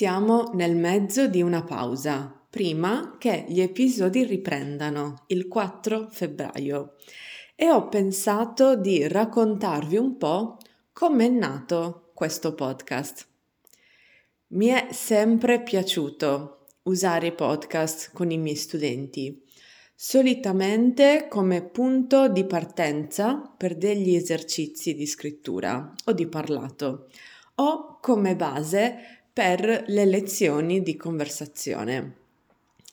Siamo nel mezzo di una pausa, prima che gli episodi riprendano, il 4 febbraio, e ho pensato di raccontarvi un po' come è nato questo podcast. Mi è sempre piaciuto usare i podcast con i miei studenti, solitamente come punto di partenza per degli esercizi di scrittura o di parlato o come base per le lezioni di conversazione.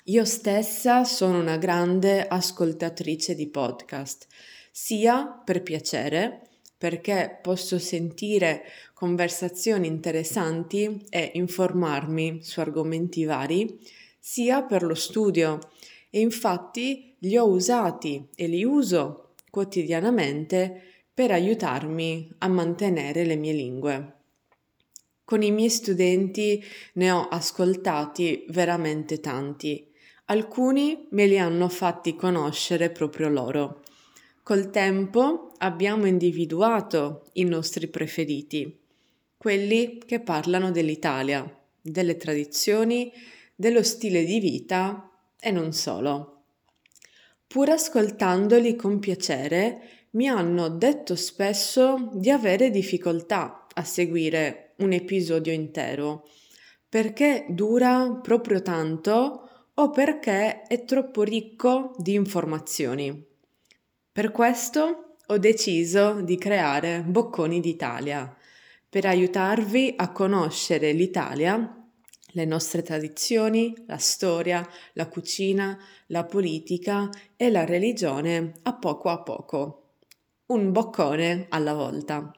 Io stessa sono una grande ascoltatrice di podcast, sia per piacere, perché posso sentire conversazioni interessanti e informarmi su argomenti vari, sia per lo studio e infatti li ho usati e li uso quotidianamente per aiutarmi a mantenere le mie lingue. Con i miei studenti ne ho ascoltati veramente tanti. Alcuni me li hanno fatti conoscere proprio loro. Col tempo abbiamo individuato i nostri preferiti, quelli che parlano dell'Italia, delle tradizioni, dello stile di vita e non solo. Pur ascoltandoli con piacere, mi hanno detto spesso di avere difficoltà a seguire un episodio intero, perché dura proprio tanto o perché è troppo ricco di informazioni. Per questo ho deciso di creare Bocconi d'Italia, per aiutarvi a conoscere l'Italia, le nostre tradizioni, la storia, la cucina, la politica e la religione a poco a poco. Un boccone alla volta.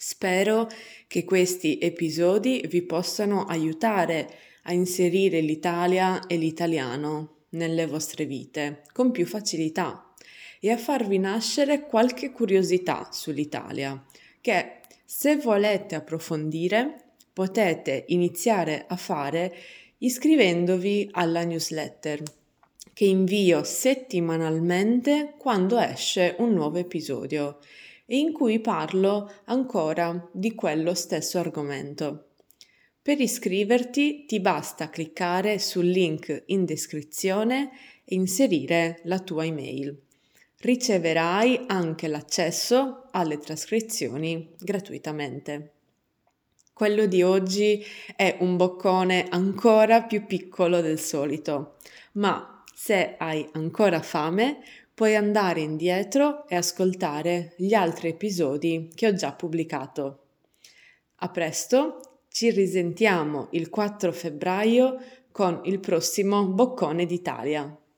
Spero che questi episodi vi possano aiutare a inserire l'Italia e l'italiano nelle vostre vite con più facilità e a farvi nascere qualche curiosità sull'Italia che se volete approfondire potete iniziare a fare iscrivendovi alla newsletter che invio settimanalmente quando esce un nuovo episodio e in cui parlo ancora di quello stesso argomento. Per iscriverti ti basta cliccare sul link in descrizione e inserire la tua email. Riceverai anche l'accesso alle trascrizioni gratuitamente. Quello di oggi è un boccone ancora più piccolo del solito, ma se hai ancora fame puoi andare indietro e ascoltare gli altri episodi che ho già pubblicato. A presto, ci risentiamo il 4 febbraio con il prossimo Boccone d'Italia.